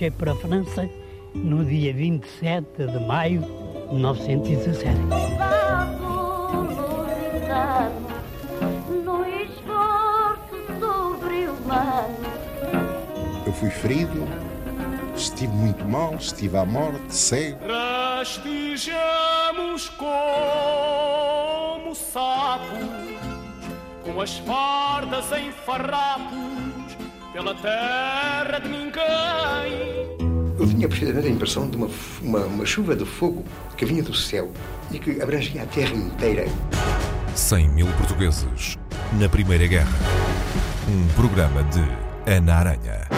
marchei para a França no dia 27 de maio de 1917. Eu fui ferido, estive muito mal, estive à morte, cego. Rastejamos como sapos, com as fardas em farrapos, pela terra de ninguém. Eu tinha precisamente a impressão de uma, uma, uma chuva de fogo que vinha do céu e que abrangia a terra inteira. 100 mil portugueses na Primeira Guerra. Um programa de Ana Aranha.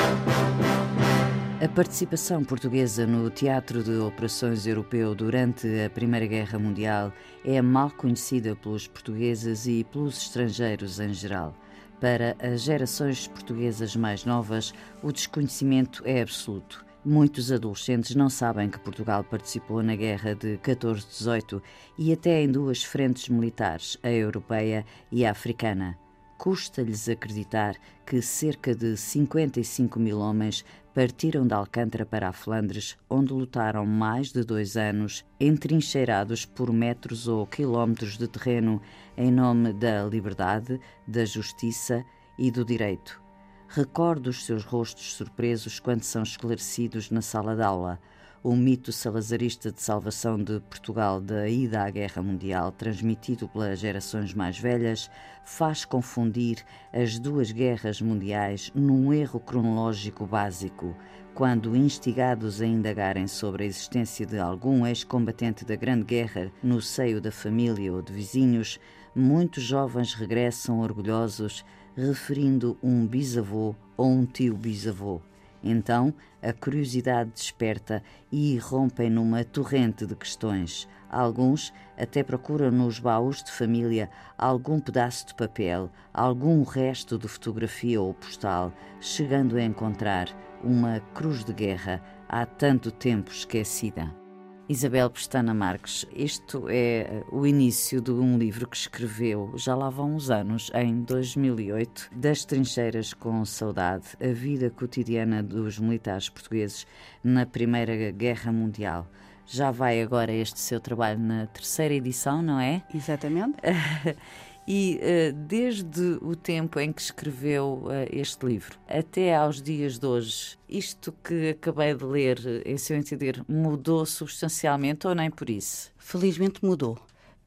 A participação portuguesa no Teatro de Operações Europeu durante a Primeira Guerra Mundial é mal conhecida pelos portugueses e pelos estrangeiros em geral. Para as gerações portuguesas mais novas, o desconhecimento é absoluto. Muitos adolescentes não sabem que Portugal participou na guerra de 14-18 e até em duas frentes militares, a europeia e a africana. Custa-lhes acreditar que cerca de 55 mil homens partiram de Alcântara para a Flandres, onde lutaram mais de dois anos, entrincheirados por metros ou quilómetros de terreno, em nome da liberdade, da justiça e do direito. Recordo os seus rostos surpresos quando são esclarecidos na sala de aula. O mito salazarista de salvação de Portugal da ida à Guerra Mundial, transmitido pelas gerações mais velhas, faz confundir as duas guerras mundiais num erro cronológico básico, quando instigados a indagarem sobre a existência de algum ex-combatente da Grande Guerra no seio da família ou de vizinhos, muitos jovens regressam orgulhosos referindo um bisavô ou um tio bisavô. Então, a curiosidade desperta e irrompem numa torrente de questões. Alguns até procuram nos baús de família algum pedaço de papel, algum resto de fotografia ou postal, chegando a encontrar uma cruz de guerra há tanto tempo esquecida. Isabel Pestana Marques, isto é eh, o início de um livro que escreveu já lá vão uns anos, em 2008, Das Trincheiras com Saudade, a vida cotidiana dos militares portugueses na Primeira Guerra Mundial. Já vai agora este seu trabalho na terceira edição, não é? Exatamente. E uh, desde o tempo em que escreveu uh, este livro até aos dias de hoje, isto que acabei de ler, em seu entender, mudou substancialmente ou nem por isso? Felizmente mudou.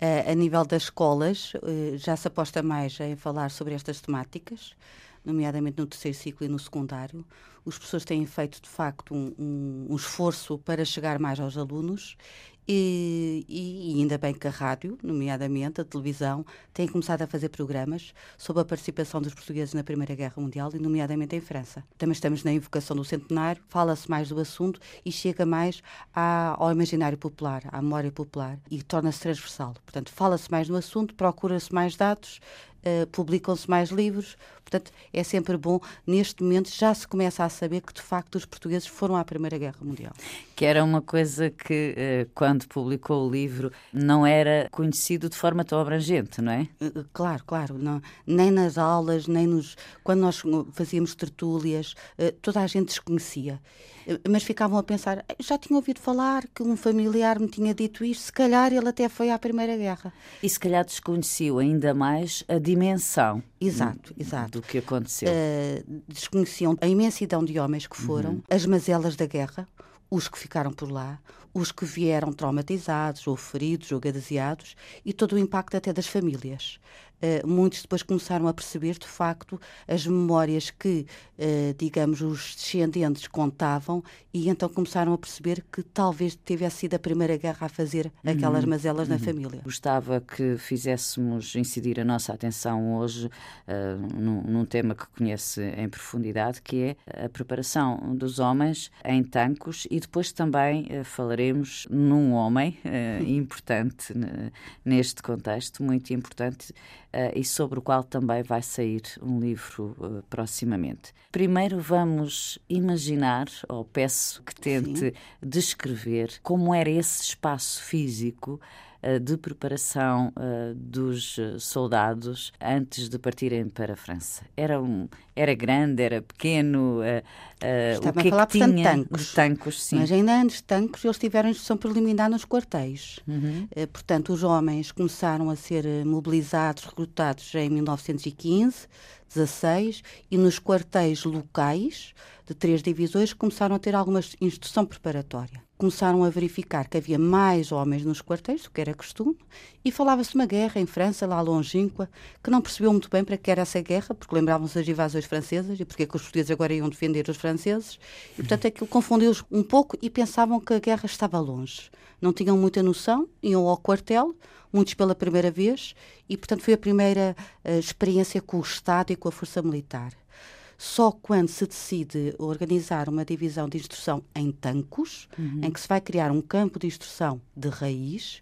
Uh, a nível das escolas, já se aposta mais em falar sobre estas temáticas, nomeadamente no terceiro ciclo e no secundário. Os professores têm feito, de facto, um, um, um esforço para chegar mais aos alunos e, e, ainda bem que a rádio, nomeadamente a televisão, tem começado a fazer programas sobre a participação dos portugueses na Primeira Guerra Mundial e, nomeadamente, em França. Também estamos na invocação do centenário, fala-se mais do assunto e chega mais à, ao imaginário popular, à memória popular e torna-se transversal. Portanto, fala-se mais no assunto, procura-se mais dados, uh, publicam-se mais livros. Portanto, é sempre bom. Neste momento já se começa a saber que, de facto, os portugueses foram à Primeira Guerra Mundial. Que era uma coisa que, uh, quando publicou o livro, não era conhecido de forma tão abrangente, não é? Uh, claro, claro. Não, nem nas aulas, nem nos. Quando nós fazíamos tertúlias, toda a gente desconhecia mas ficavam a pensar, já tinha ouvido falar que um familiar me tinha dito isto, se calhar ele até foi à Primeira Guerra. E se calhar desconheciam ainda mais a dimensão exato, exato. do que aconteceu. Uh, desconheciam a imensidão de homens que foram, uhum. as mazelas da guerra, os que ficaram por lá, os que vieram traumatizados, ou feridos, ou gadeseados, e todo o impacto até das famílias. Uh, muitos depois começaram a perceber, de facto, as memórias que, uh, digamos, os descendentes contavam, e então começaram a perceber que talvez tivesse sido a Primeira Guerra a fazer aquelas uhum. mazelas uhum. na família. Gostava que fizéssemos incidir a nossa atenção hoje uh, num, num tema que conhece em profundidade, que é a preparação dos homens em tancos, e depois também falaremos falaremos num homem uh, importante neste contexto, muito importante, uh, e sobre o qual também vai sair um livro uh, proximamente. Primeiro vamos imaginar, ou peço que tente Sim. descrever, como era esse espaço físico de preparação uh, dos soldados antes de partirem para a França? Era, um, era grande, era pequeno? Estava o que a falar, é que portanto, tinha tanques. tancos? Sim. Mas ainda antes de tancos, eles tiveram instrução preliminar nos quartéis. Uhum. Portanto, os homens começaram a ser mobilizados, recrutados em 1915, 16, e nos quartéis locais de três divisões começaram a ter alguma instrução preparatória. Começaram a verificar que havia mais homens nos quartéis do que era costume e falava-se de uma guerra em França, lá longínqua, que não percebeu muito bem para que era essa guerra, porque lembravam-se das invasões francesas e porque é que os portugueses agora iam defender os franceses. E, portanto, aquilo confundiu-os um pouco e pensavam que a guerra estava longe. Não tinham muita noção, iam ao quartel, muitos pela primeira vez, e, portanto, foi a primeira uh, experiência com o Estado e com a força militar. Só quando se decide organizar uma divisão de instrução em tancos, uhum. em que se vai criar um campo de instrução de raiz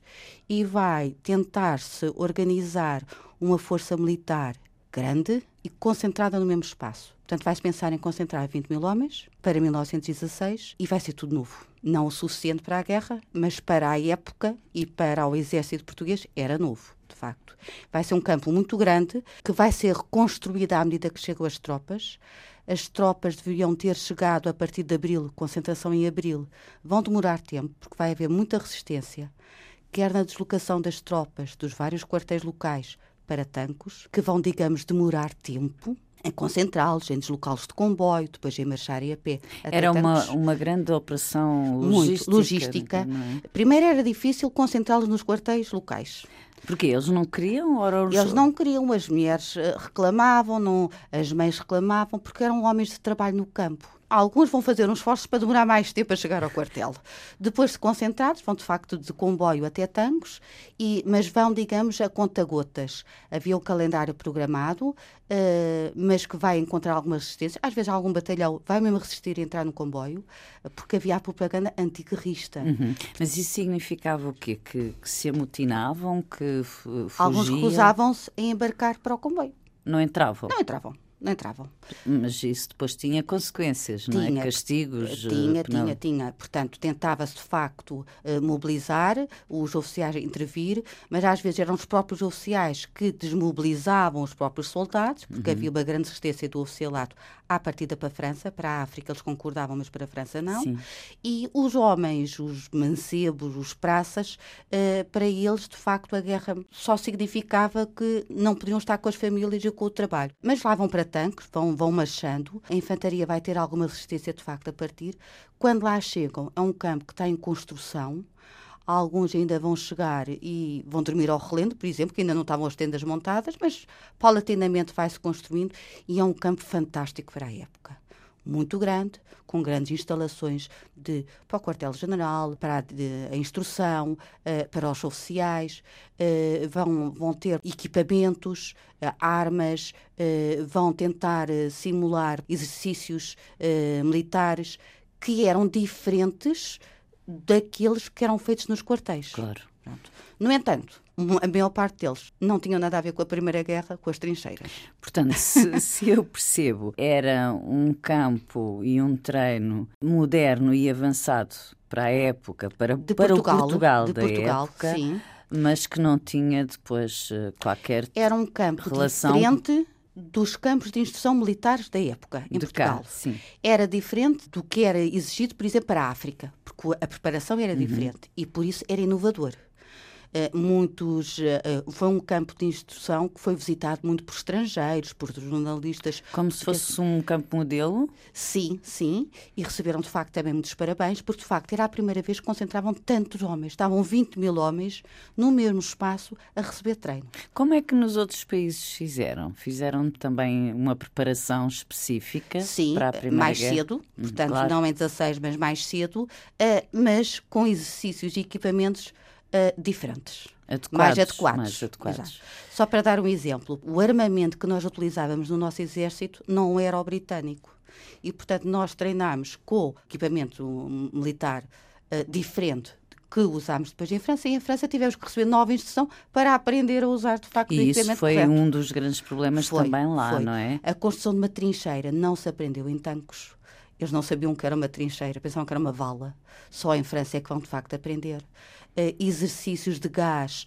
e vai tentar-se organizar uma força militar grande e concentrada no mesmo espaço. Portanto, vai-se pensar em concentrar 20 mil homens para 1916 e vai ser tudo novo. Não o suficiente para a guerra, mas para a época e para o exército português era novo de facto. Vai ser um campo muito grande que vai ser reconstruído à medida que chegam as tropas. As tropas deviam ter chegado a partir de abril, concentração em abril. Vão demorar tempo, porque vai haver muita resistência, quer na deslocação das tropas dos vários quartéis locais para Tancos, que vão, digamos, demorar tempo em concentrá-los, em deslocá-los de comboio, depois em marcharem a pé. Era uma, uma grande operação logística. Muito, logística. É? Primeiro era difícil concentrá-los nos quartéis locais. Porque eles não queriam? Ou os... Eles não queriam, as mulheres eh, reclamavam, não, as mães reclamavam, porque eram homens de trabalho no campo. Alguns vão fazer um esforço para demorar mais tempo a chegar ao quartel. Depois de concentrados, vão de facto de comboio até Tangos, e, mas vão, digamos, a conta-gotas. Havia um calendário programado, uh, mas que vai encontrar alguma resistência. Às vezes algum batalhão vai mesmo resistir a entrar no comboio, porque havia a propaganda antiguerrista. Uhum. Mas isso significava o quê? Que, que se amotinavam, que fugiam? Alguns recusavam-se em embarcar para o comboio. Não entravam? Não entravam não entravam. Mas isso depois tinha consequências, tinha, não é? Castigos? Tinha, eh, tinha, tinha. Portanto, tentava-se de facto eh, mobilizar, os oficiais intervir, mas às vezes eram os próprios oficiais que desmobilizavam os próprios soldados, porque uhum. havia uma grande resistência do oficialato à partida para a França, para a África eles concordavam, mas para a França não. Sim. E os homens, os mancebos, os praças, para eles, de facto, a guerra só significava que não podiam estar com as famílias e com o trabalho. Mas lá vão para tanques, vão, vão marchando, a infantaria vai ter alguma resistência, de facto, a partir. Quando lá chegam, é um campo que está em construção, Alguns ainda vão chegar e vão dormir ao relento, por exemplo, que ainda não estavam as tendas montadas, mas paulatinamente vai-se construindo e é um campo fantástico para a época. Muito grande, com grandes instalações de, para o quartel-general, para a, de, a instrução, uh, para os oficiais, uh, vão, vão ter equipamentos, uh, armas, vão tentar simular exercícios militares que eram diferentes daqueles que eram feitos nos quartéis. Claro. Pronto. No entanto, a maior parte deles não tinham nada a ver com a Primeira Guerra, com as trincheiras. Portanto, se, se, eu percebo, era um campo e um treino moderno e avançado para a época, para, de para Portugal, o Portugal de da Portugal, época, sim. mas que não tinha depois eh, qualquer Era um campo relação diferente dos campos de instrução militares da época em de Portugal. Cá, sim. Era diferente do que era exigido, por exemplo, para a África, porque a preparação era uhum. diferente e por isso era inovador. Uh, muitos uh, foi um campo de instrução que foi visitado muito por estrangeiros, por jornalistas. Como se fosse um campo modelo? Sim, sim, e receberam de facto também muitos parabéns, porque de facto era a primeira vez que concentravam tantos homens, estavam 20 mil homens no mesmo espaço a receber treino. Como é que nos outros países fizeram? Fizeram também uma preparação específica sim, para a primeira mais guerra? cedo, portanto claro. não em 16, mas mais cedo, mas com exercícios e equipamentos uh, diferentes. Adequados, mais adequados. Mais adequados. Só para dar um exemplo, o armamento que nós utilizávamos no nosso exército não era o britânico. E, portanto, nós treinámos com equipamento militar uh, diferente que usámos depois em França, e em França tivemos que receber nova instrução para aprender a usar de facto e o equipamento isso foi correto. um dos grandes problemas foi, também lá, foi. não é? A construção de uma trincheira não se aprendeu em tancos. Eles não sabiam que era uma trincheira, pensavam que era uma vala. Só em França é que vão de facto aprender. Exercícios de gás,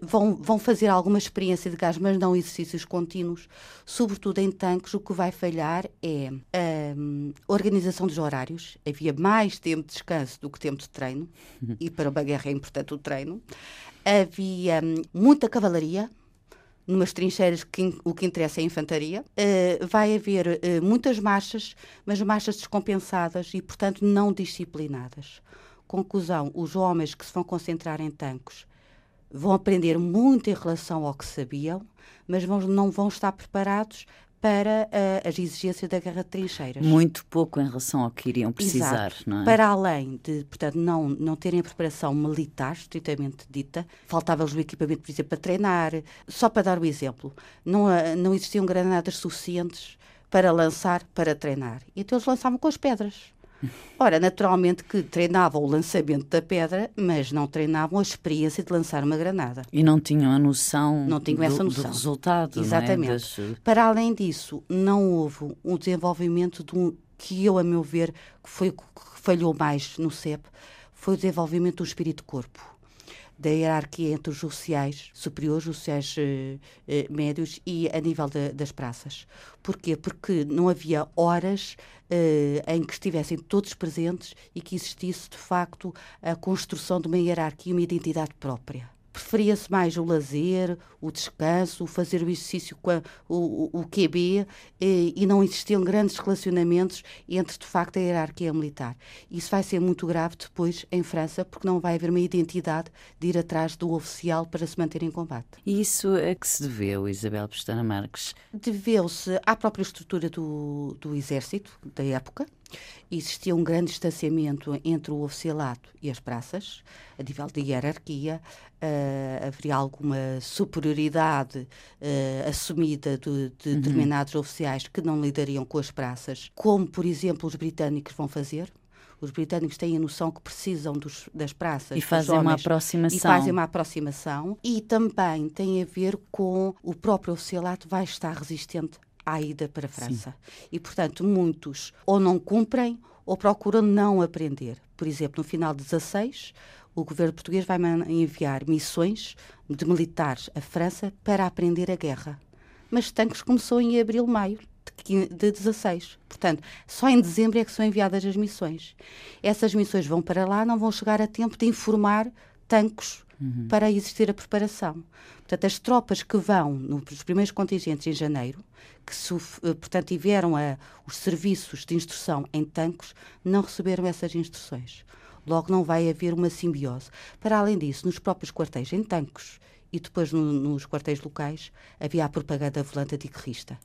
vão, vão fazer alguma experiência de gás, mas não exercícios contínuos. Sobretudo em tanques, o que vai falhar é a organização dos horários. Havia mais tempo de descanso do que tempo de treino, e para uma guerra é importante o treino. Havia um, muita cavalaria, numas trincheiras que o que interessa é a infantaria. Uh, vai haver uh, muitas marchas, mas marchas descompensadas e, portanto, não disciplinadas. Conclusão: os homens que se vão concentrar em tanques vão aprender muito em relação ao que sabiam, mas vão, não vão estar preparados para uh, as exigências da guerra de trincheiras. Muito pouco em relação ao que iriam precisar, Exato. não é? Para além de, portanto, não, não terem a preparação militar, estritamente dita, faltava-lhes o equipamento, por exemplo, para treinar. Só para dar o um exemplo, não, uh, não existiam granadas suficientes para lançar, para treinar. Então eles lançavam com as pedras. Ora, naturalmente que treinavam o lançamento da pedra, mas não treinavam a experiência de lançar uma granada. E não tinham a noção, não tinham do, essa noção. do resultado. Exatamente. É? Das... Para além disso, não houve um desenvolvimento de um, que eu, a meu ver, que foi o que falhou mais no CEP, foi o desenvolvimento do espírito-corpo da hierarquia entre os oficiais superiores, os oficiais eh, eh, médios e a nível de, das praças. Porquê? Porque não havia horas em que estivessem todos presentes e que existisse, de facto, a construção de uma hierarquia e uma identidade própria preferia-se mais o lazer, o descanso, fazer o exercício com a, o, o QB e, e, não existiam grandes relacionamentos entre, de facto, a hierarquia militar. Isso vai ser muito grave depois em França, porque não vai haver uma identidade de ir atrás do oficial para se manter em combate. E isso a que se deveu, Isabel Pestana Marques? Deveu-se à própria estrutura do, do exército da época, Existia um grande distanciamento entre o oficialato e as praças, a nível de hierarquia, uh, haveria alguma superioridade uh, assumida de, de uhum. determinados oficiais que não lidariam com as praças, como, por exemplo, os britânicos vão fazer, os britânicos têm a noção que precisam dos, das praças. E fazem uma aproximação. E fazem uma aproximação. E também tem a ver com o próprio oficialato vai estar resistente à ida para a França. Sim. E, portanto, muitos ou não cumprem ou procuram não aprender. Por exemplo, no final de 16, o governo português vai enviar missões de militares à França para aprender a guerra. Mas tanques começou em abril, maio de 16. Portanto, só em dezembro é que são enviadas as missões. Essas missões vão para lá, não vão chegar a tempo de informar tanques uhum. para existir a preparação. Portanto, as tropas que vão nos primeiros contingentes em janeiro, que eh, portanto tiveram a, os serviços de instrução em tanques, não receberam essas instruções. Logo, não vai haver uma simbiose. Para além disso, nos próprios quartéis em tanques e depois no, nos quartéis locais havia a propaganda volante antiquerrista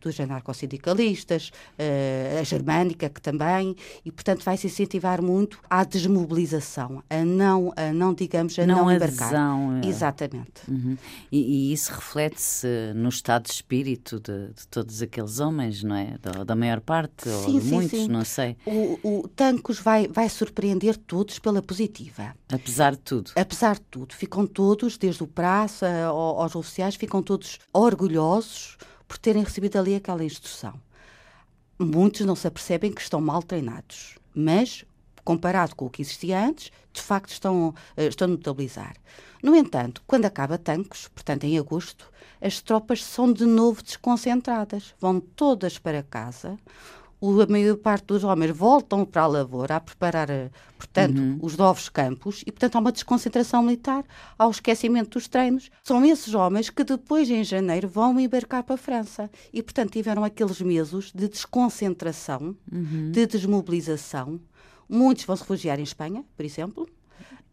dos anarcossindicalistas, uh, a germânica que também, e portanto vai-se incentivar muito à desmobilização, a não, a não digamos, a não, não embarcar. Adesão, é. Exatamente. Uhum. E, e, isso reflete-se no estado de espírito de, de, todos aqueles homens, não é? Da, da maior parte, sim, ou de sim, muitos, sim. não sei. O, o Tancos vai, vai surpreender todos pela positiva. Apesar de tudo. Apesar de tudo. Ficam todos, desde o prazo praça, aos oficiais, ficam todos orgulhosos por terem recebido ali aquela instrução. Muitos não se apercebem que estão mal treinados, mas comparado com o que existia antes, de facto estão, eh, estão a notabilizar. No entanto, quando acaba tanques, portanto em agosto, as tropas são de novo desconcentradas, vão todas para casa, a maior parte dos homens voltam para a lavoura a preparar, eh, portanto, uhum. os novos campos e, portanto, há uma desconcentração militar, há o esquecimento dos treinos. São esses homens que depois, em janeiro, vão embarcar para a França e, portanto, tiveram aqueles meses de desconcentração, uhum. de desmobilização. Muitos vão se refugiar em Espanha, por exemplo,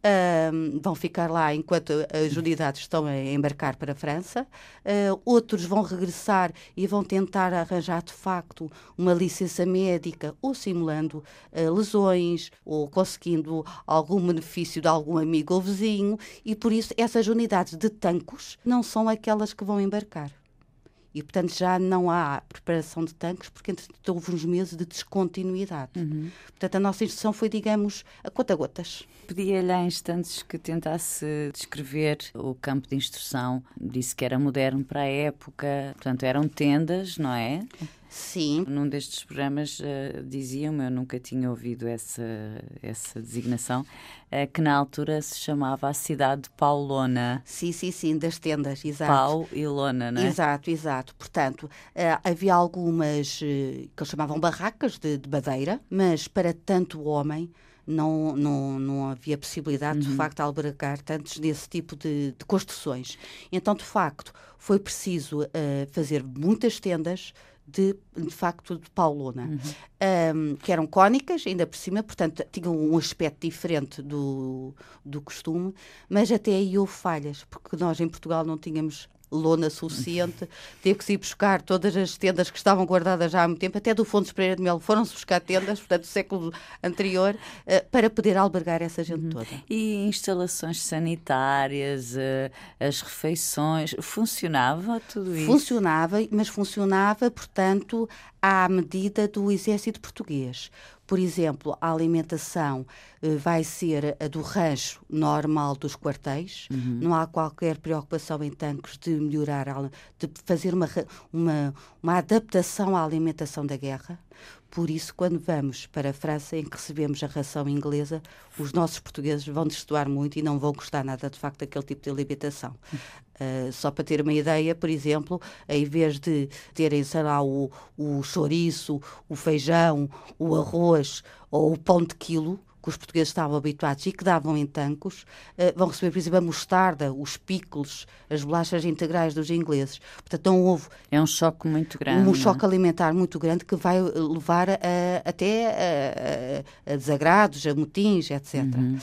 Uh, vão ficar lá enquanto as unidades estão a embarcar para a França. Uh, outros vão regressar e vão tentar arranjar de facto uma licença médica ou simulando uh, lesões ou conseguindo algum benefício de algum amigo ou vizinho. E por isso essas unidades de tancos não são aquelas que vão embarcar. E, portanto, já não há preparação de tanques, porque entretanto houve uns meses de descontinuidade. Uhum. Portanto, a nossa instrução foi, digamos, a conta-gotas. Pedia-lhe há instantes que tentasse descrever o campo de instrução. Disse que era moderno para a época, portanto, eram tendas, não é? Sim. Num destes programas uh, diziam-me, eu nunca tinha ouvido essa, essa designação, uh, que na altura se chamava a cidade de Paulona. Sim, sim, sim, das tendas, exato. Pau e lona, não é? Exato, exato. Portanto, uh, havia algumas que eles chamavam barracas de, de madeira, mas para tanto homem não, não, não havia possibilidade, uhum. de facto, de albergar tantos desse tipo de, de, construções. Então, de facto, foi preciso uh, fazer muitas tendas de, de facto de paulona, uhum. um, que eram cónicas, ainda por cima, portanto tinham um aspecto diferente do, do costume, mas até aí houve falhas, porque nós em Portugal não tínhamos lona suficiente, teve que se ir buscar todas as tendas que estavam guardadas já há muito tempo, até do Fontes Pereira de Melo foram-se buscar tendas, portanto, do século anterior, uh, para poder albergar essa gente uhum. toda. E instalações sanitárias, uh, as refeições, funcionava tudo isso? Funcionava, mas funcionava, portanto, à medida do exército português. Por exemplo, a alimentação eh, vai ser a do rancho normal dos quartéis, uhum. não há qualquer preocupação em tanques de melhorar, de fazer uma, uma, uma adaptação à alimentação da guerra. Por isso, quando vamos para a França, em que recebemos a ração inglesa, os nossos portugueses vão destoar muito e não vão gostar nada, de facto, daquele tipo de alimentação. Uh, só para ter uma ideia, por exemplo, em vez de terem, sei lá, o, o chouriço, o feijão, o arroz ou o pão de quilo, que os portugueses estavam habituados e que davam em tancos, uh, vão receber, por exemplo, a mostarda, os pickles, as bolachas integrais dos ingleses. Portanto, não houve... É um choque muito grande. Um é? choque alimentar muito grande que vai levar a, até a, a, desagrados, a motins, etc. Uhum.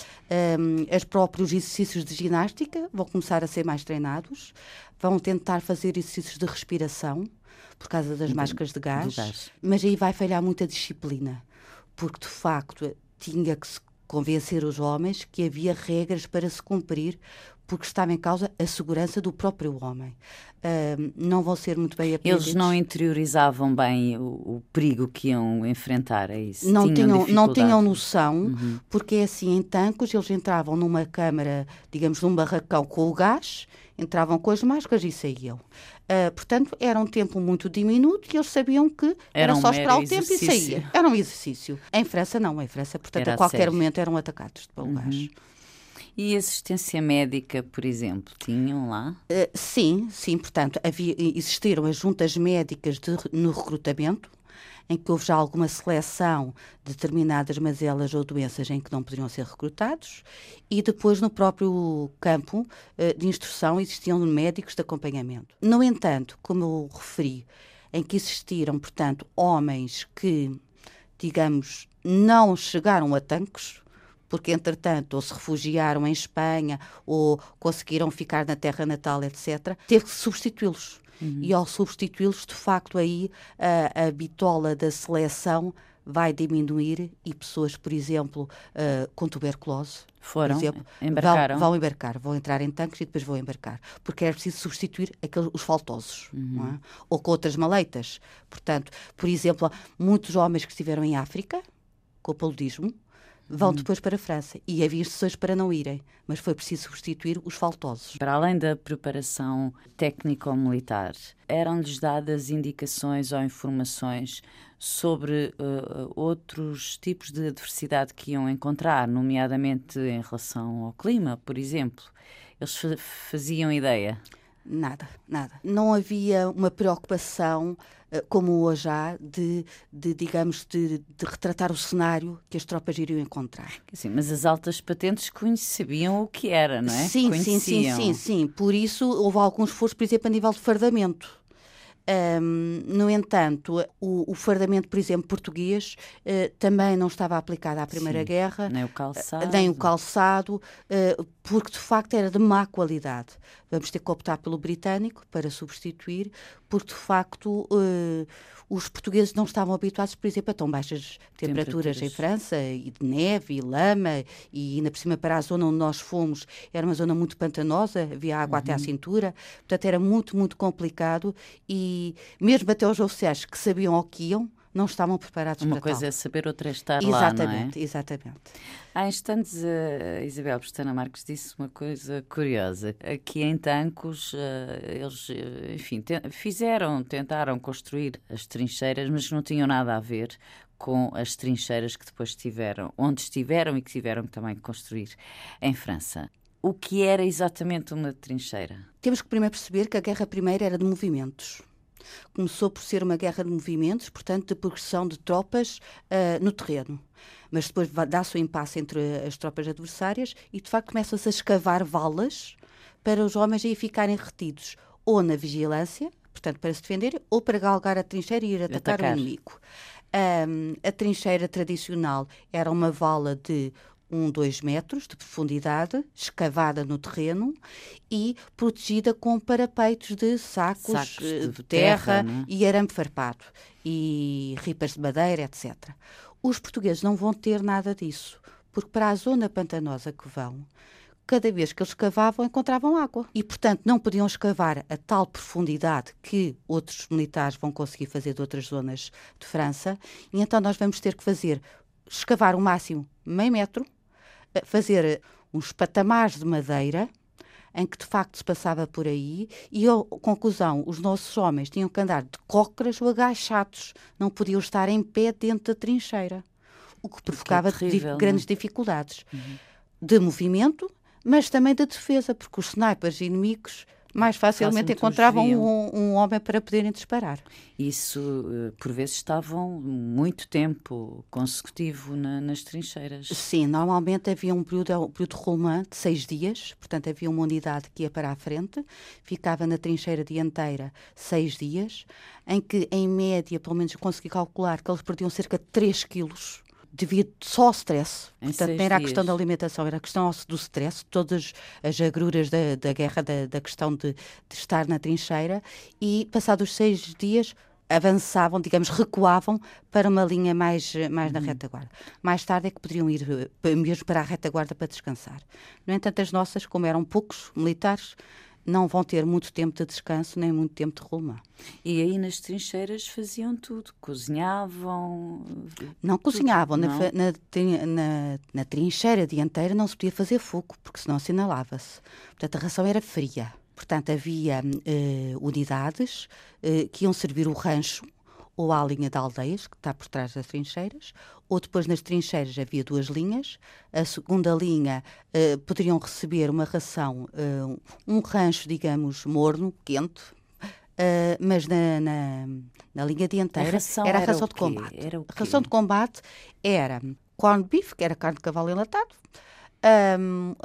Um, os próprios exercícios de ginástica vão começar a ser mais treinados, vão tentar fazer exercícios de respiração, por causa das máscaras de gás, gás, mas aí vai falhar muita disciplina, porque de facto tinha que se convencer os homens que havia regras para se cumprir, porque estava em causa a segurança do próprio homem. Uh, não vão ser muito bem aprendidos. Eles não interiorizavam bem o, o perigo que iam enfrentar, é isso? Não tinham, tinham não tinham noção, uhum. porque é assim, em Tancos, eles entravam numa câmara, digamos, num barracão com o gás, entravam com as máscaras e saíam. Uh, portanto, era um tempo muito diminuto e eles sabiam que era, era só esperar o tempo e saía. Era um exercício. Em França, não. Em França, portanto, era a qualquer sério. momento eram atacados de pelo uhum. E assistência médica, por exemplo, tinham lá? Uh, sim, sim. Portanto, havia, existiram as juntas médicas de, no recrutamento, em que houve já alguma seleção de determinadas mazelas ou doenças em que não poderiam ser recrutados, e depois no próprio campo uh, de instrução existiam médicos de acompanhamento. No entanto, como eu referi, em que existiram, portanto, homens que, digamos, não chegaram a tanques, porque entretanto ou se refugiaram em Espanha ou conseguiram ficar na terra natal, etc., teve que substituí-los. Uhum. E ao substituí-los, de facto, aí a, a bitola da seleção vai diminuir e pessoas, por exemplo, uh, com tuberculose, foram, exemplo, embarcaram. Vão, vão, embarcar, vão entrar em tanques e depois vão embarcar, porque é preciso substituir aqueles, os faltosos, uhum. é? ou com outras maleitas. Portanto, por exemplo, muitos homens que estiveram em África, com o paludismo, vão hum. depois para a França. E havia instruções para não irem, mas foi preciso substituir os faltosos. Para além da preparação técnico-militar, eram-lhes dadas indicações ou informações sobre uh, outros tipos de adversidade que iam encontrar, nomeadamente em relação ao clima, por exemplo. Eles faziam ideia? Nada, nada. Não havia uma preocupação eh, como hoje há, de, de digamos, de, de, retratar o cenário que as tropas iriam encontrar. Sim, mas as altas patentes sabiam o que era, não é? Sim, sim, sim, sim, sim. Por isso houve algum esforço, por exemplo, a nível de fardamento. Um, no entanto, o, o, fardamento, por exemplo, português uh, também não estava aplicado à Primeira Sim, Guerra. Nem o calçado. nem o calçado, uh, porque de facto era de má qualidade. Vamos ter que optar pelo britânico para substituir, porque de facto uh, os portugueses não estavam habituados, por exemplo, a tão baixas temperaturas, temperaturas, em França, e de neve e lama, e ainda por cima para a zona onde nós fomos, era uma zona muito pantanosa, havia água uhum. até à uhum. cintura, portanto era muito, muito complicado, e mesmo até os oficiais que sabiam o que iam, não estavam preparados Uma para coisa tal. é saber, outra é estar lá, não é? Exatamente, exatamente. Há instantes, a Isabel Pestana Marques disse uma coisa curiosa. Aqui em Tancos, eh, eles, eh, enfim, fizeram, tentaram construir as trincheiras, mas não tinham nada a ver com as trincheiras que depois tiveram, onde estiveram e que tiveram também que construir em França. O que era exatamente uma trincheira? Temos que primeiro perceber que a Guerra Primeira era de movimentos. Começou por ser uma guerra de movimentos, portanto, de progressão de tropas ah, no terreno. Mas depois dá-se o impasse entre as tropas adversárias e, de facto, começa-se a escavar valas para os homens aí ficarem retidos ou na vigilância, portanto, para se defenderem, ou para galgar a trincheira e ir atacar, Atacar. o inimigo. Ahm, a trincheira tradicional era uma vala de um, dois metros de profundidade, escavada no terreno e protegida com parapeitos de sacos, Sacos eh, de de terra, terra, não é? e arame farpado e ripas de madeira, etc. Os portugueses não vão ter nada disso, porque para a zona pantanosa que vão, cada vez que eles escavavam, encontravam água. E, portanto, não podiam escavar a tal profundidade que outros militares vão conseguir fazer de outras zonas de França. E então nós vamos ter que fazer, escavar o máximo meio metro, fazer uns patamares de madeira, em que de facto se passava por aí, e a conclusão, os nossos homens tinham que andar de cócoras ou agachados, não podiam estar em pé dentro da trincheira, o que provocava di- terrível, não é? grandes dificuldades de movimento, mas também de defesa, porque os snipers inimigos mais facilmente encontravam um, um homem para poderem disparar. Isso, eh, por vezes, estavam muito tempo consecutivo na- nas trincheiras. Sim, normalmente havia um período, um período rolamã de seis dias, portanto havia uma unidade que ia para a frente, ficava na trincheira dianteira seis dias, em que, em média, pelo menos eu consegui calcular que eles perdiam cerca de 3 quilos devido só ao stress. Em Portanto, não era a questão dias. da alimentação, era a questão do stress, todas as agruras da, da guerra, da, da questão de, de estar na trincheira, e passados seis dias avançavam, digamos, recuavam para uma linha mais, mais Uhum. na retaguarda. Mais tarde é que poderiam ir eh, mesmo para a retaguarda para descansar. No entanto, as nossas, como eram poucos militares, não vão ter muito tempo de descanso nem muito tempo de rolamã. E aí nas trincheiras faziam tudo, cozinhavam. Não cozinhavam. Na, não? na trin- na- na trincheira dianteira não se podia fazer fogo, porque senão assinalava-se. Portanto, a ração era fria. Portanto, havia eh, unidades eh, que iam servir o rancho ou à linha de aldeias, que está por trás das trincheiras, ou depois nas trincheiras havia duas linhas. A segunda linha eh, poderiam receber uma ração, eh, um rancho, digamos, morno, quente, eh, mas na, na, na linha dianteira A ração era a era ração o de combate. Era a ração de combate era corned beef, que era carne de cavalo enlatado, ahm,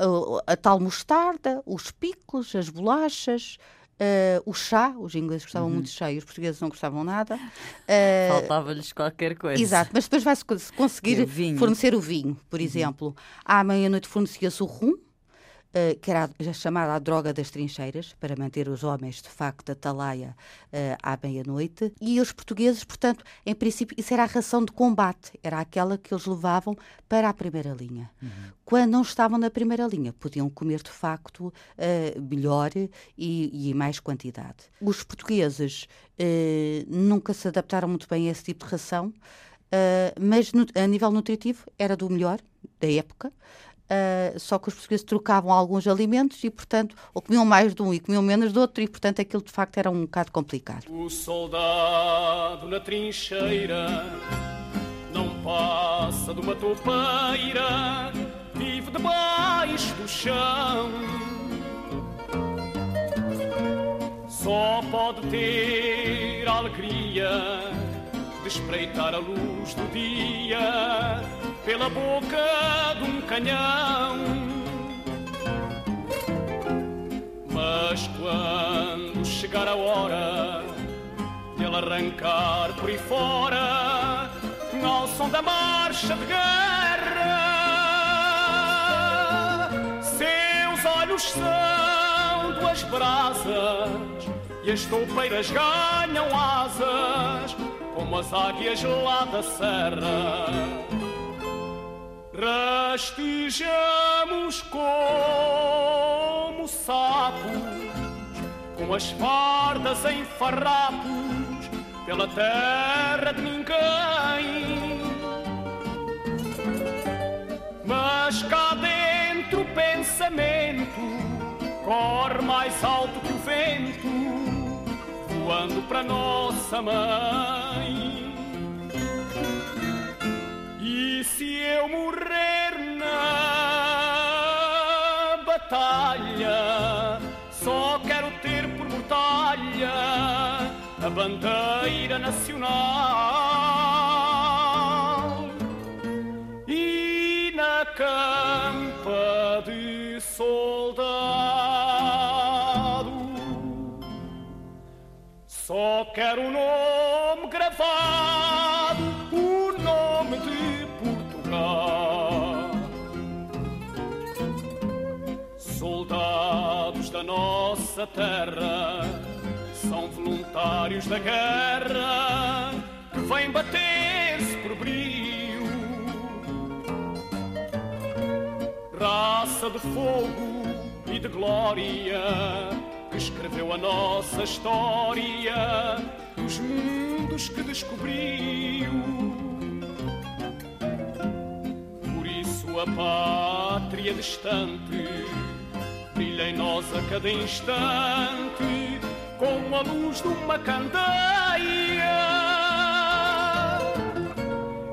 a, a tal mostarda, os picos, as bolachas, ah, o chá, os ingleses gostavam Uhum. muito de chá e os portugueses não gostavam nada. Ah, Faltava-lhes qualquer coisa. Exato, mas depois vai-se co- se conseguir é o. Uhum. fornecer o vinho, por exemplo. À meia-noite fornecia-se o rum, eh, que era a, a chamada a droga das trincheiras, para manter os homens, de facto, da talaia eh, à meia-noite. E os portugueses, portanto, em princípio, isso era a ração de combate, era aquela que eles levavam para a primeira linha. Quando não estavam na primeira linha, podiam comer, de facto, eh, melhor e, e mais quantidade. Os portugueses nunca se adaptaram muito bem a esse tipo de ração. Uh, mas nu- a nível nutritivo era do melhor da época. Uh, só que os portugueses trocavam alguns alimentos e, portanto, ou comiam mais de um e comiam menos do outro, e, portanto, aquilo de facto era um bocado complicado. O soldado na trincheira não passa de uma topeira, vive debaixo do chão. Só pode ter alegria de espreitar a luz do dia pela boca de um canhão. Mas quando chegar a hora de ele arrancar por aí fora, ao som da marcha de guerra, seus olhos são duas brasas e as toupeiras ganham asas como as águias lá da serra. Rastejamos como sapos, com as fardas em farrapos, pela terra de ninguém. Mas cá dentro o pensamento corre mais alto que o vento, voando para nossa mãe. E se eu morrer bandeira nacional e na campa de soldado só quero o nome gravado, o nome de Portugal. Soldados da nossa terra são voluntários da guerra que vêm bater-se por brio. Raça de fogo e de glória que escreveu a nossa história dos mundos que descobriu. Por isso a pátria distante brilha em nós a cada instante como a luz de uma candeia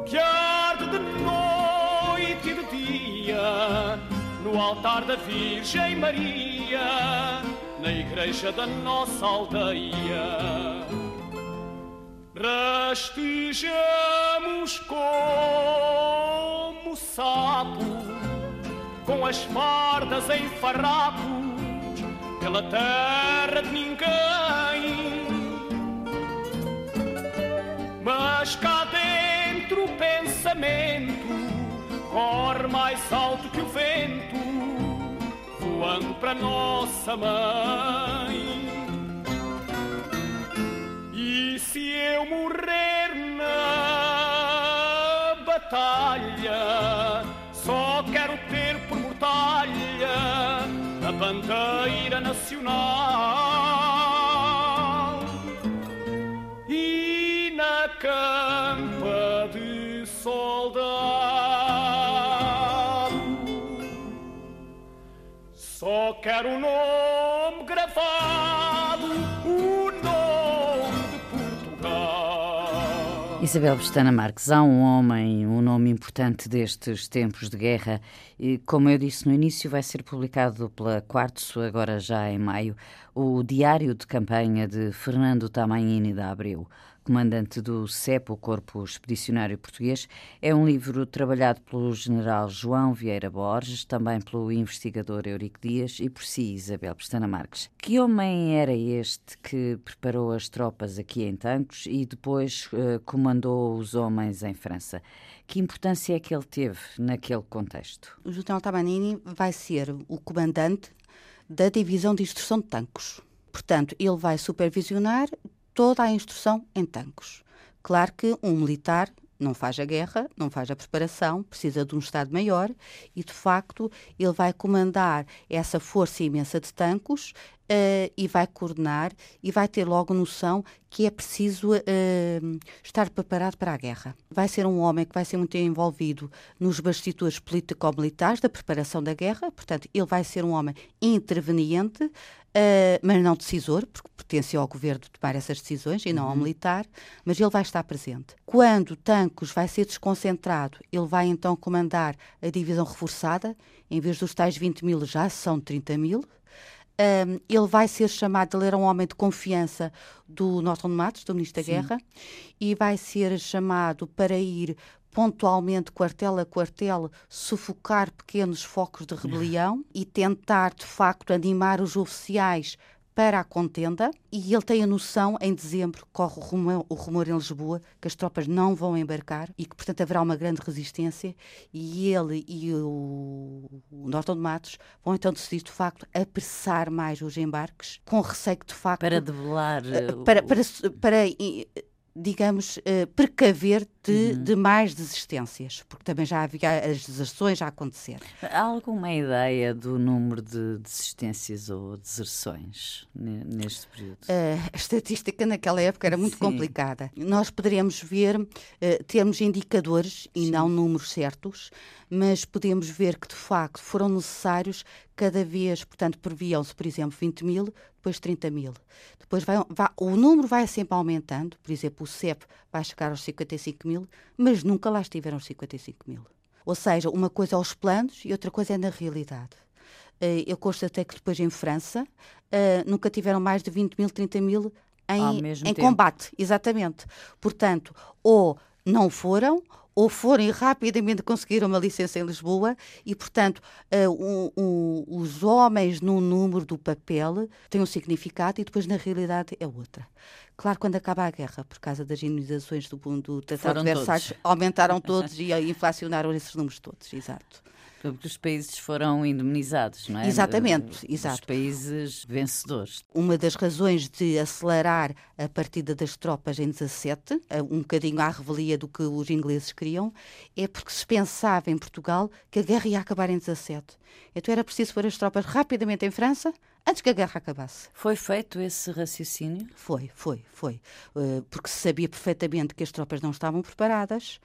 que arde de noite e de dia no altar da Virgem Maria, na igreja da nossa aldeia. Rastejamos como sapo, com as fardas em farrapos, pela terra de ninguém. Mas cá dentro o pensamento corre mais alto que o vento, voando para nossa mãe. E se eu morrer bandeira nacional e na campa de soldado. Só quero o Isabel Bustana Marques, há um homem, um nome importante destes tempos de guerra, e como eu disse no início, vai ser publicado pela Quartzo, agora já em maio, o Diário de Campanha de Fernando Tamaini da Abreu comandante do CEP, o Corpo Expedicionário Português. É um livro trabalhado pelo general João Vieira Borges, também pelo investigador Eurico Dias e por si, Isabel Pestana Marques. Que homem era este que preparou as tropas aqui em Tancos e depois uh, comandou os homens em França? Que importância é que ele teve naquele contexto? O general Tamanini vai ser o comandante da divisão de instrução de tancos. Portanto, ele vai supervisionar toda a instrução em tancos. Claro que um militar não faz a guerra, não faz a preparação, precisa de um Estado maior e, de facto, ele vai comandar essa força imensa de tancos uh, e vai coordenar e vai ter logo noção que é preciso uh, estar preparado para a guerra. Vai ser um homem que vai ser muito envolvido nos bastidores político-militares da preparação da guerra, portanto, ele vai ser um homem interveniente, Uh, mas não decisor, porque pertence ao governo tomar essas decisões e não ao militar, mas ele vai estar presente. Quando Tancos vai ser desconcentrado, ele vai então comandar a divisão reforçada, em vez dos tais 20 mil já são 30 mil. Um, ele vai ser chamado, ele era um homem de confiança do Norton Matos, do Ministro da Sim. Guerra, e vai ser chamado para ir pontualmente, quartel a quartel, sufocar pequenos focos de rebelião e tentar, de facto, animar os oficiais para a contenda. E ele tem a noção, em dezembro, corre o rumor, o rumor em Lisboa, que as tropas não vão embarcar e que, portanto, haverá uma grande resistência. E ele e o, o Norton de Matos vão então decidir, de facto, apressar mais os embarques, com receio que, de facto. Para debelar. eh, uh, para, para, para, eh, digamos, uh, precaver de, uhum. de, mais desistências, porque também já havia as deserções a acontecer. Há alguma ideia do número de desistências ou deserções neste período? Uh, a estatística naquela época era muito Sim. complicada. Nós poderíamos ver, uh, termos indicadores e Sim. não números certos, mas podemos ver que, de facto, foram necessários cada vez, portanto, previam-se, por exemplo, 20 mil, depois 30 mil. Depois vai, vai, o número vai sempre aumentando, por exemplo, o CEP vai chegar aos 55 mil, mas nunca lá estiveram os 55 mil. Ou seja, uma coisa é os planos e outra coisa é na realidade. Eh, eu constatei que depois em França eh, nunca tiveram mais de 20 mil, 30 mil em, em combate, exatamente. Portanto, ou não foram, ou forem rapidamente conseguir uma licença em Lisboa e, portanto, uh, um, um, os homens no número do papel têm um significado e depois na realidade é outra. Claro, quando acaba a guerra, por causa das indenizações do, do Tratado de Versalhes, aumentaram todos e inflacionaram esses números todos, exato. Porque os países foram indemnizados, não é? Exatamente, exato. Os países vencedores. Uma das razões de acelerar a partida das tropas em 17, um bocadinho à revelia do que os ingleses queriam, é porque se pensava em Portugal que a guerra ia acabar em 17. Então era preciso pôr as tropas rapidamente em França antes que a guerra acabasse. Foi feito esse raciocínio? Foi, foi, foi. Eh, porque se sabia perfeitamente que as tropas não estavam preparadas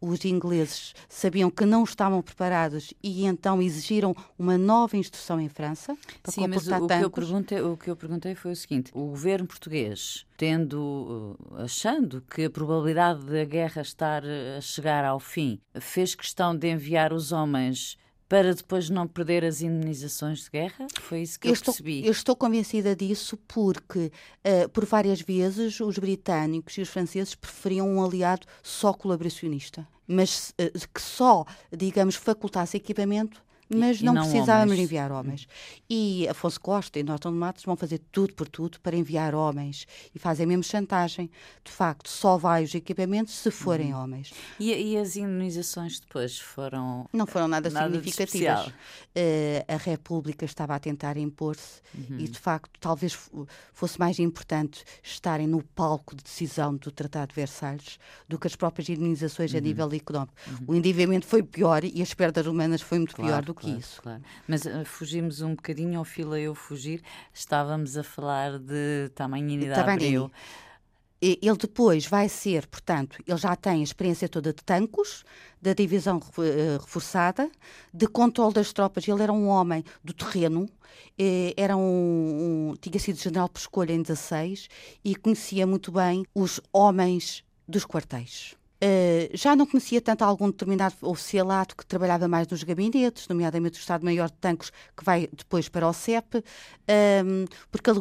os ingleses sabiam que não estavam preparados e então exigiram uma nova instrução em França para Sim, mas o, que eu perguntei, o que eu perguntei foi o seguinte: o governo português, tendo, uh, achando que a probabilidade da guerra estar uh, a chegar ao fim, fez questão de enviar os homens para depois não perder as indenizações de guerra? Foi isso que eu, eu estou, percebi. Eu estou convencida disso porque, uh, por várias vezes, os britânicos e os franceses preferiam um aliado só colaboracionista, mas uh, que só, digamos, facultasse equipamento mas não, não, precisávamos homens. enviar homens. E Afonso Costa e Norton Matos vão fazer tudo por tudo para enviar homens e fazem mesmo chantagem. De facto, só vai os equipamentos se forem uhum. homens. E, e, as indenizações depois foram. Não foram nada, nada significativas. Uh, a República estava a tentar impor-se uhum. e, de facto, talvez fosse mais importante estarem no palco de decisão do Tratado de Versalhes do que as próprias indenizações uhum. a nível económico. Uhum. O endividamento foi pior e as perdas humanas foi muito claro. pior do que isso. Claro. Mas uh, fugimos um bocadinho ao filo a eu fugir. Estávamos a falar de Tamanini da Abreu. Ele depois vai ser, portanto, ele já tem a experiência toda de tancos, da divisão uh, reforçada, de controle das tropas. Ele era um homem do terreno, eh, era um, um, tinha sido general por escolha em 16 e conhecia muito bem os homens dos quartéis. Uh, já não conhecia tanto algum determinado oficialato que trabalhava mais nos gabinetes, nomeadamente o Estado-Maior de Tancos, que vai depois para o CEP, um, porque ele,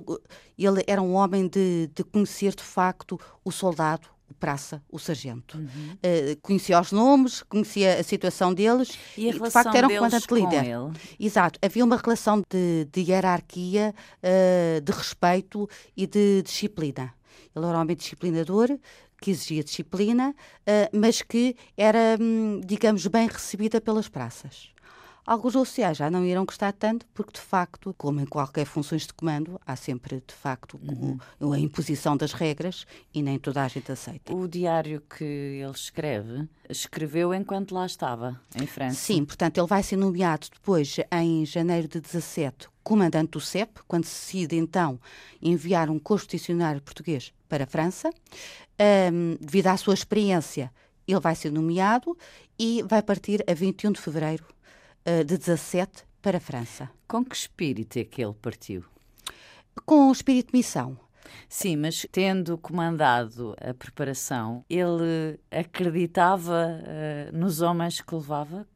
ele, era um homem de, de, conhecer de facto o soldado, o praça, o sargento. Uhum. Uh, conhecia os nomes, conhecia a situação deles e, a e de facto era um comandante líder. Ele? Exato, havia uma relação de, de hierarquia, uh, de respeito e de disciplina. Ele era um homem disciplinador, que exigia disciplina, uh, mas que era, hum, digamos, bem recebida pelas praças. Alguns oficiais já não irão gostar tanto, porque de facto, como em qualquer funções de comando, há sempre de facto uhum. a imposição das regras e nem toda a gente aceita. O diário que ele escreve, escreveu enquanto lá estava, em França. Sim, portanto, ele vai ser nomeado depois, em janeiro de 17, comandante do CEP, quando se decide então enviar um constitucionário português para a França. Um, devido à sua experiência, ele vai ser nomeado e vai partir a 21 de fevereiro de 17 para a França. Com que espírito é que ele partiu? Com o espírito de missão. Sim, mas tendo comandado a preparação, ele acreditava uh, nos homens que levava?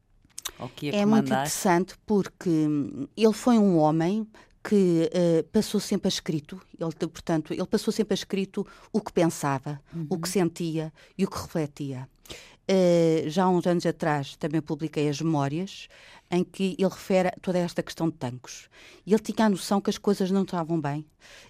Que é muito interessante porque ele foi um homem que uh, passou sempre a escrito, ele, portanto, ele passou sempre a escrito o que pensava, uhum. o que uhum. sentia e o que refletia. Uh, já há uns anos atrás também publiquei as memórias em que ele refere toda esta questão de tanques. Ele tinha a noção que as coisas não estavam bem,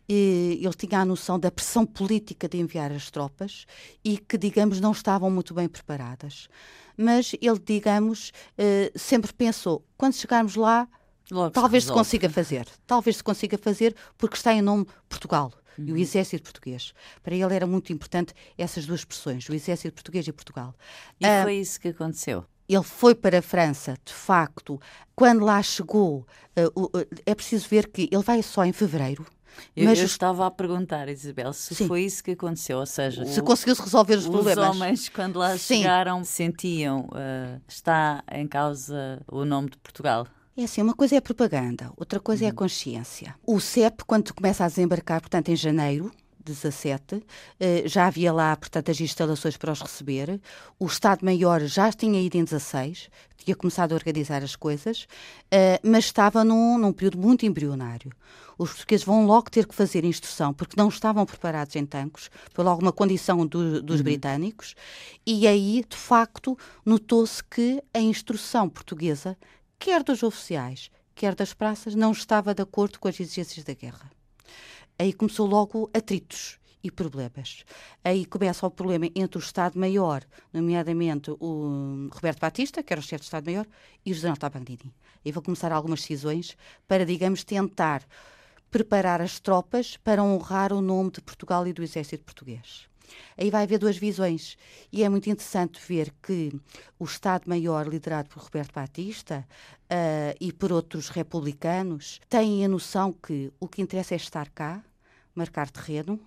e ele tinha a noção da pressão política de enviar as tropas e que, digamos, não estavam muito bem preparadas. Mas ele, digamos, uh, sempre pensou: quando chegarmos lá, Logo talvez se, se consiga fazer. Talvez se consiga fazer porque está em nome Portugal. uhum. e o uhum. exército português. Para ele era muito importante essas duas expressões, o exército português e Portugal. E uh, foi isso que aconteceu? Ele foi para a França, de facto. Quando lá chegou, uh, uh, é preciso ver que ele vai só em fevereiro. Eu, mas eu estava a perguntar, Isabel, se Sim. foi isso que aconteceu, ou seja, se conseguiu-se resolver os, os problemas. Os homens, quando lá Sim. chegaram, sentiam uh, está em causa o nome de Portugal. É assim, uma coisa é a propaganda, outra coisa é a uhum. consciência. O CEP, quando começa a desembarcar, portanto, em janeiro, 17, eh, já havia lá, portanto, as instalações para os receber. O Estado-Maior já tinha ido em 16, tinha começado a organizar as coisas, eh, mas estava num, num período muito embrionário. Os portugueses vão logo ter que fazer instrução, porque não estavam preparados em tanques, por alguma condição do, dos uhum. britânicos, e aí, de facto, notou-se que a instrução portuguesa, quer dos oficiais, quer das praças, não estava de acordo com as exigências da guerra aí começou logo atritos e problemas. Aí começa o problema entre o Estado-Maior, nomeadamente o Roberto Batista, que era o chefe do Estado-Maior, e o General Tabagnini. Aí vão começar algumas decisões para, digamos, tentar preparar as tropas para honrar o nome de Portugal e do Exército Português. Aí vai haver duas visões. E é muito interessante ver que o Estado-Maior, liderado por Roberto Batista uh, e por outros republicanos, tem a noção que o que interessa é estar cá, marcar terreno.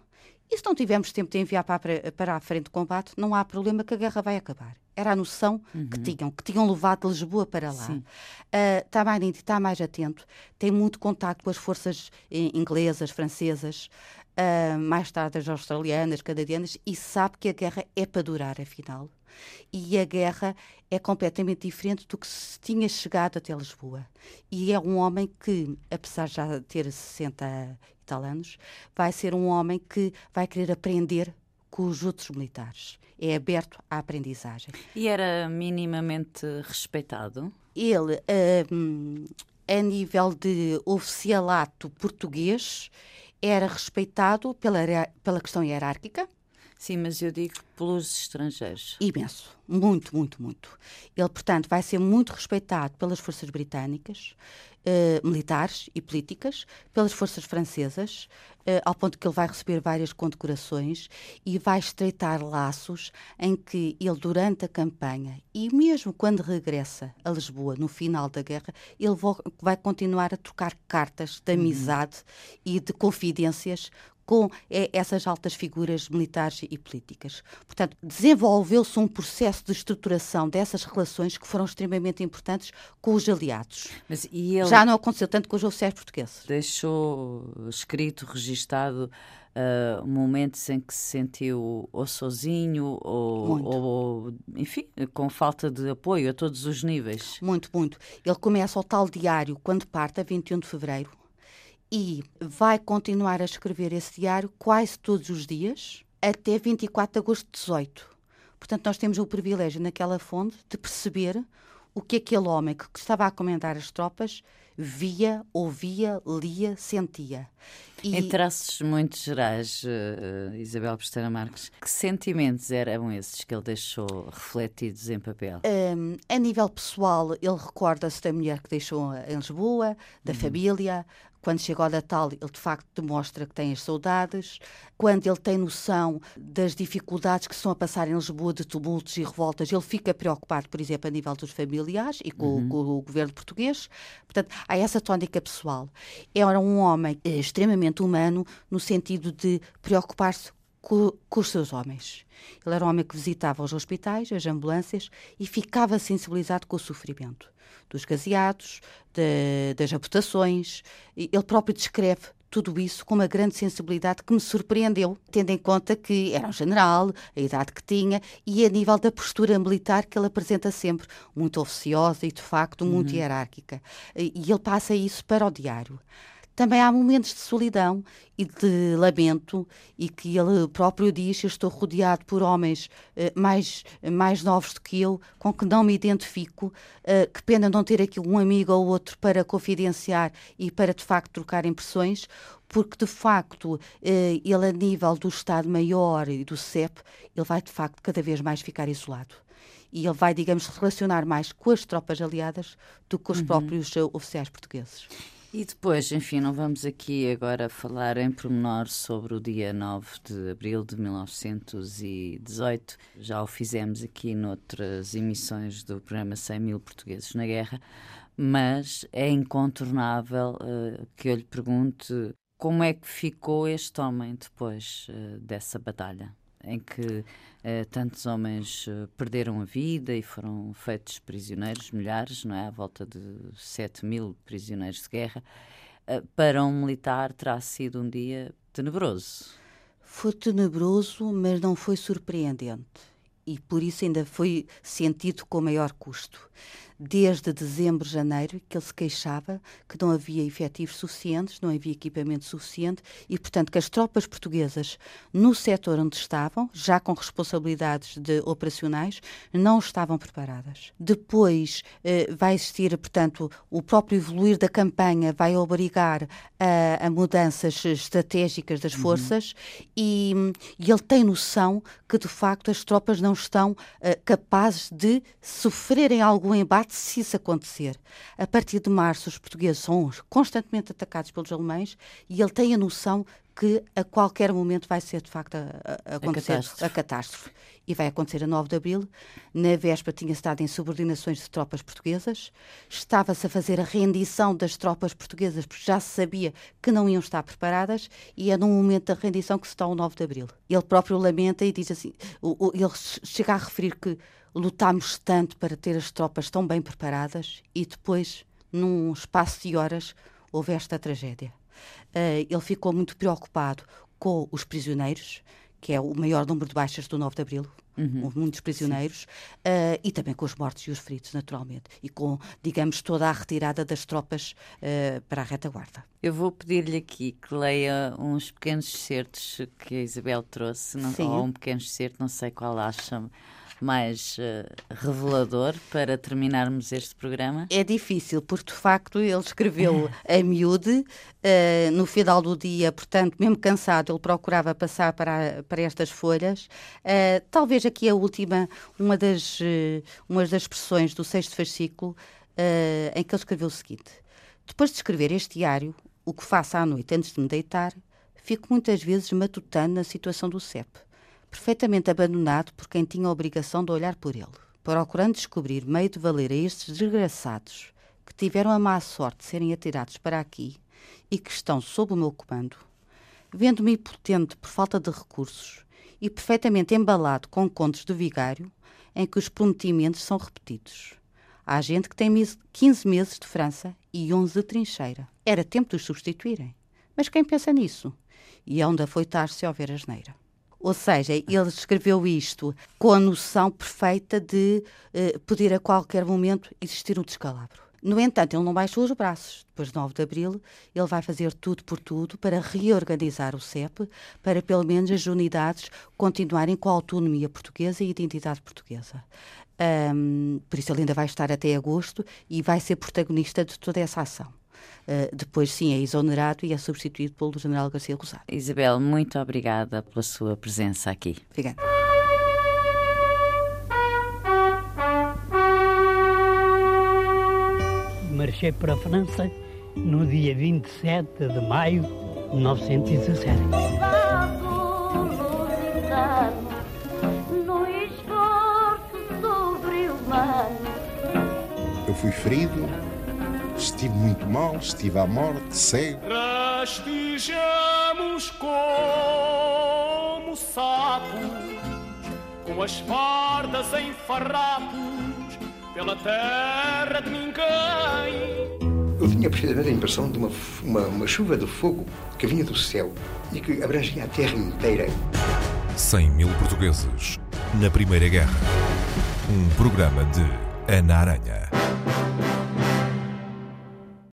E se não tivermos tempo de enviar para, para a frente de combate, não há problema que a guerra vai acabar. Era a noção uhum. que tinham, que tinham levado Lisboa para lá. Uh, está, mais, está mais atento, tem muito contato com as forças eh, inglesas, francesas, uh, mais tarde as australianas, canadianas, e sabe que a guerra é para durar, afinal. E a guerra é completamente diferente do que se tinha chegado até Lisboa. E é um homem que, apesar de já ter 60 e tal anos, vai ser um homem que vai querer aprender com os outros militares. É aberto à aprendizagem. E era minimamente respeitado? Ele, uh, a nível de oficialato português, era respeitado pela, pela questão hierárquica. Sim, mas eu digo pelos estrangeiros. Imenso, muito, muito, muito. Ele, portanto, vai ser muito respeitado pelas forças britânicas, eh, militares e políticas, pelas forças francesas, eh, ao ponto que ele vai receber várias condecorações e vai estreitar laços em que ele, durante a campanha e mesmo quando regressa a Lisboa, no final da guerra, ele vai continuar a trocar cartas de uhum. amizade uhum. e de confidências com é, essas altas figuras militares e políticas. Portanto, desenvolveu-se um processo de estruturação dessas relações que foram extremamente importantes com os aliados. Já não aconteceu tanto com os oficiais portugueses. Deixou escrito, registado uh, momentos em que se sentiu ou sozinho ou, ou, enfim, com falta de apoio a todos os níveis. Muito, muito. Ele começa o tal diário quando parte, a 21 de fevereiro, e vai continuar a escrever esse diário quase todos os dias até 24 de agosto de 18. Portanto, nós temos o privilégio naquela fonte de perceber o que aquele homem que estava a comandar as tropas via, ouvia, lia, sentia. E... Em traços muito gerais, uh, Isabel Pesteira Marques, que sentimentos eram esses que ele deixou refletidos em papel? Um, a nível pessoal, ele recorda-se da mulher que deixou em Lisboa, da uhum. família, quando chega ao Natal, ele de facto demonstra que tem as saudades. Quando ele tem noção das dificuldades que estão a passar em Lisboa, de tumultos e revoltas, ele fica preocupado, por exemplo, a nível dos familiares e com, uhum. com o governo português. Portanto, há essa tónica pessoal. Era um homem eh, extremamente humano no sentido de preocupar-se com, com, os seus homens. Ele era um homem que visitava os hospitais, as ambulâncias e ficava sensibilizado com o sofrimento dos gaseados, de, das amputações. Ele próprio descreve tudo isso com uma grande sensibilidade que me surpreendeu, tendo em conta que era um general, a idade que tinha e a nível da postura militar que ele apresenta sempre, muito oficiosa e de facto muito uhum. hierárquica. E ele passa isso para o diário também há momentos de solidão e de lamento e que ele próprio diz eu estou rodeado por homens uh, mais, mais novos do que eu com que não me identifico uh, que pena não ter aqui um amigo ou outro para confidenciar e para de facto trocar impressões porque de facto uh, ele a nível do Estado-Maior e do CEP ele vai de facto cada vez mais ficar isolado e ele vai, digamos, relacionar mais com as tropas aliadas do que com os uhum. próprios oficiais portugueses. E depois, enfim, não vamos aqui agora falar em pormenor sobre o dia 9 de abril de 1918. Já o fizemos aqui noutras emissões do programa 100 mil portugueses na guerra, mas é incontornável uh, que eu lhe pergunte como é que ficou este homem depois uh, dessa batalha em que eh, tantos homens eh, perderam a vida e foram feitos prisioneiros, milhares, não é? À volta de 7 mil prisioneiros de guerra. Eh, para um militar terá sido um dia tenebroso. Foi tenebroso, mas não foi surpreendente. E por isso ainda foi sentido com maior custo desde dezembro, janeiro, que ele se queixava que não havia efetivos suficientes, não havia equipamento suficiente e, portanto, que as tropas portuguesas no setor onde estavam, já com responsabilidades de operacionais, não estavam preparadas. Depois eh, vai existir, portanto, o próprio evoluir da campanha vai obrigar a, a mudanças estratégicas das uhum. forças uhum. e, e, ele tem noção que, de facto, as tropas não estão eh, capazes de sofrerem algum embate se isso acontecer, a partir de março os portugueses são constantemente atacados pelos alemães e ele tem a noção que a qualquer momento vai ser de facto a, a acontecer a catástrofe. a catástrofe. E vai acontecer a 9 de abril. Na véspera tinha estado em subordinações de tropas portuguesas. Estava-se a fazer a rendição das tropas portuguesas, porque já se sabia que não iam estar preparadas, e é num momento da rendição que se está o 9 de abril. Ele próprio lamenta e diz assim: ele chega a referir que lutámos tanto para ter as tropas tão bem preparadas e depois, num espaço de horas, houve esta tragédia. Uh, ele ficou muito preocupado com os prisioneiros, que é o maior número de baixas do 9 de Abril, uhum. houve muitos prisioneiros, uh, e também com os mortos e os feridos, naturalmente, e com, digamos, toda a retirada das tropas uh, para a retaguarda. Eu vou pedir-lhe aqui que leia uns pequenos certos que a Isabel trouxe, não, ou um pequeno certo, não sei qual acha mais uh, revelador para terminarmos este programa? É difícil, porque de facto ele escreveu a miúde uh, no final do dia, portanto, mesmo cansado, ele procurava passar para, para estas folhas. Uh, talvez aqui a última, uma das, uma das expressões do sexto fascículo, em que ele escreveu o seguinte: Depois de escrever este diário, o que faço à noite antes de me deitar, fico muitas vezes matutando na situação do CEP perfeitamente abandonado por quem tinha a obrigação de olhar por ele, procurando descobrir meio de valer a estes desgraçados que tiveram a má sorte de serem atirados para aqui e que estão sob o meu comando, vendo-me impotente por falta de recursos e perfeitamente embalado com contos do vigário em que os prometimentos são repetidos. Há gente que tem 15 meses de França e 11 de trincheira. Era tempo de os substituírem. Mas quem pensa nisso? E onde afoitar se houver asneira. Ou seja, ele escreveu isto com a noção perfeita de uh, poder a qualquer momento existir um descalabro. No entanto, ele não baixou os braços. Depois de 9 de abril, ele vai fazer tudo por tudo para reorganizar o CEP, para pelo menos as unidades continuarem com a autonomia portuguesa e identidade portuguesa. Um, por isso, ele ainda vai estar até agosto e vai ser protagonista de toda essa ação. Uh, depois, sim, é exonerado e é substituído pelo general Garcia Rosário. Isabel, muito obrigada pela sua presença aqui. Obrigada. Marchei para a França no dia 27 de maio de 1917. Eu fui ferido estive muito mal, estive à morte, cego. Rastejamos como sapos, com as fardas em farrapos, pela terra de ninguém. Eu tinha precisamente a impressão de uma, uma, uma chuva de fogo que vinha do céu e que abrangia a terra inteira. 100 mil portugueses na Primeira Guerra. Um programa de Ana Aranha.